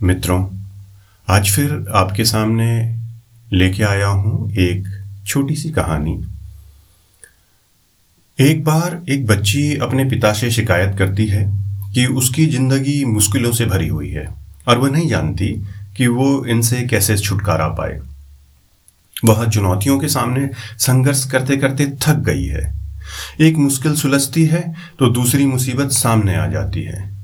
मित्रों, आज फिर आपके सामने लेके आया हूँ एक छोटी सी कहानी। एक बार एक बच्ची अपने पिता से शिकायत करती है कि उसकी ज़िंदगी मुश्किलों से भरी हुई है और वह नहीं जानती कि वो इनसे कैसे छुटकारा पाए। वह चुनौतियों के सामने संघर्ष करते करते थक गई है। एक मुश्किल सुलझती है तो दूसरी मुसीबत सामने आ जाती है।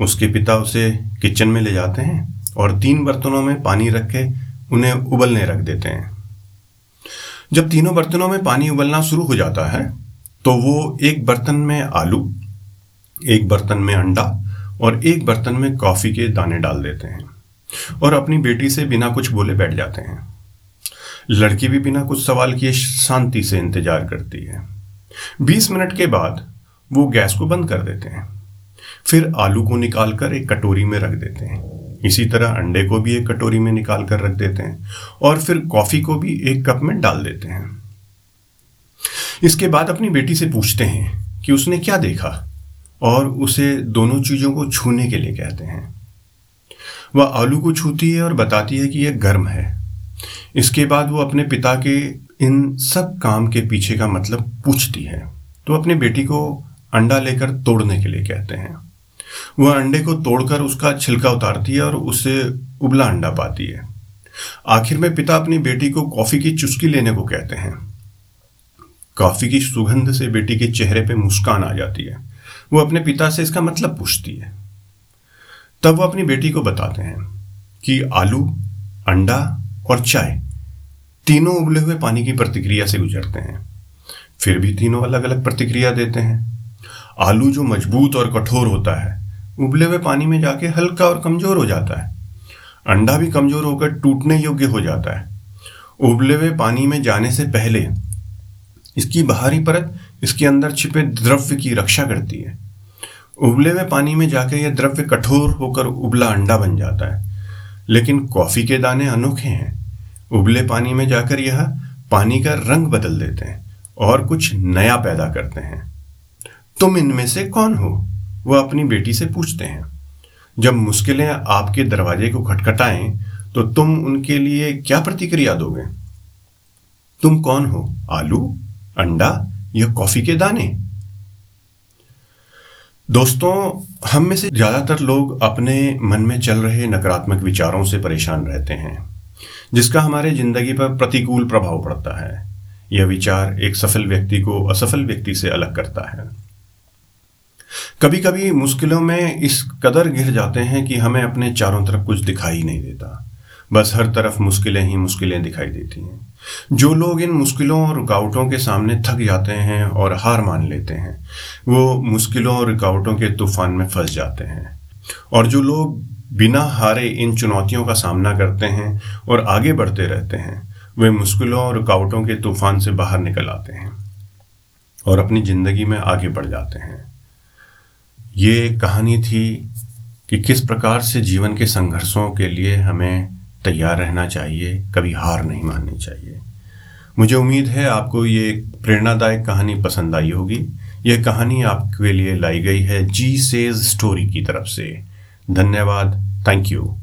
उसके पिता उसे किचन में ले जाते हैं और तीन बर्तनों में पानी रख के उन्हें उबलने रख देते हैं। जब तीनों बर्तनों में पानी उबलना शुरू हो जाता है तो वो एक बर्तन में आलू, एक बर्तन में अंडा और एक बर्तन में कॉफ़ी के दाने डाल देते हैं और अपनी बेटी से बिना कुछ बोले बैठ जाते हैं। लड़की भी बिना कुछ सवाल किए शांति से इंतज़ार करती है। बीस मिनट के बाद वो गैस को बंद कर देते हैं। फिर आलू को निकाल कर एक कटोरी में रख देते हैं। इसी तरह अंडे को भी एक कटोरी में निकाल कर रख देते हैं और फिर कॉफ़ी को भी एक कप में डाल देते हैं। इसके बाद अपनी बेटी से पूछते हैं कि उसने क्या देखा और उसे दोनों चीज़ों को छूने के लिए कहते हैं। वह आलू को छूती है और बताती है कि यह गर्म है। इसके बाद वो अपने पिता के इन सब काम के पीछे का मतलब पूछती है। तो अपनी बेटी को अंडा लेकर तोड़ने के लिए कहते हैं। वह अंडे को तोड़कर उसका छिलका उतारती है और उससे उबला अंडा पाती है। आखिर में पिता अपनी बेटी को कॉफ़ी की चुस्की लेने को कहते हैं। कॉफ़ी की सुगंध से बेटी के चेहरे पर मुस्कान आ जाती है। वो अपने पिता से इसका मतलब पूछती है। तब वो अपनी बेटी को बताते हैं कि आलू, अंडा और चाय तीनों उबले हुए पानी की प्रतिक्रिया से गुजरते हैं। फिर भी तीनों अलग अलग प्रतिक्रिया देते हैं। आलू जो मज़बूत और कठोर होता है, उबले हुए पानी में जाके हल्का और कमज़ोर हो जाता है। अंडा भी कमज़ोर होकर टूटने योग्य हो जाता है। उबले हुए पानी में जाने से पहले इसकी बाहरी परत इसके अंदर छिपे द्रव्य की रक्षा करती है। उबले हुए पानी में जाके यह द्रव्य कठोर होकर उबला अंडा बन जाता है। लेकिन कॉफ़ी के दाने अनोखे हैं। उबले पानी में जाकर यह पानी का रंग बदल देते हैं और कुछ नया पैदा करते हैं। तुम इनमें से कौन हो? वह अपनी बेटी से पूछते हैं। जब मुश्किलें आपके दरवाजे को खटखटाएँ तो तुम उनके लिए क्या प्रतिक्रिया दोगे? तुम कौन हो? आलू? अंडा? या कॉफ़ी के दाने? दोस्तों, हम में से ज़्यादातर लोग अपने मन में चल रहे नकारात्मक विचारों से परेशान रहते हैं, जिसका हमारे ज़िंदगी पर प्रतिकूल प्रभाव पड़ता है। यह विचार एक सफल व्यक्ति को असफल व्यक्ति से अलग करता है। कभी कभी मुश्किलों में इस कदर घिर जाते हैं कि हमें अपने चारों तरफ़ कुछ दिखाई नहीं देता। बस हर तरफ़ मुश्किलें ही मुश्किलें दिखाई देती हैं। जो लोग इन मुश्किलों और रुकावटों के सामने थक जाते हैं और हार मान लेते हैं, वो मुश्किलों और रुकावटों के तूफ़ान में फंस जाते हैं। और जो लोग बिना हारे इन चुनौतियों का सामना करते हैं और आगे बढ़ते रहते हैं, वे मुश्किलों और रुकावटों के तूफ़ान से बाहर निकल आते हैं और अपनी ज़िंदगी में आगे बढ़ जाते हैं। ये कहानी थी कि किस प्रकार से जीवन के संघर्षों के लिए हमें तैयार रहना चाहिए, कभी हार नहीं माननी चाहिए। मुझे उम्मीद है आपको ये प्रेरणादायक कहानी पसंद आई होगी। ये कहानी आपके लिए लाई गई है जी सेज स्टोरी की तरफ़ से। धन्यवाद, थैंक यू।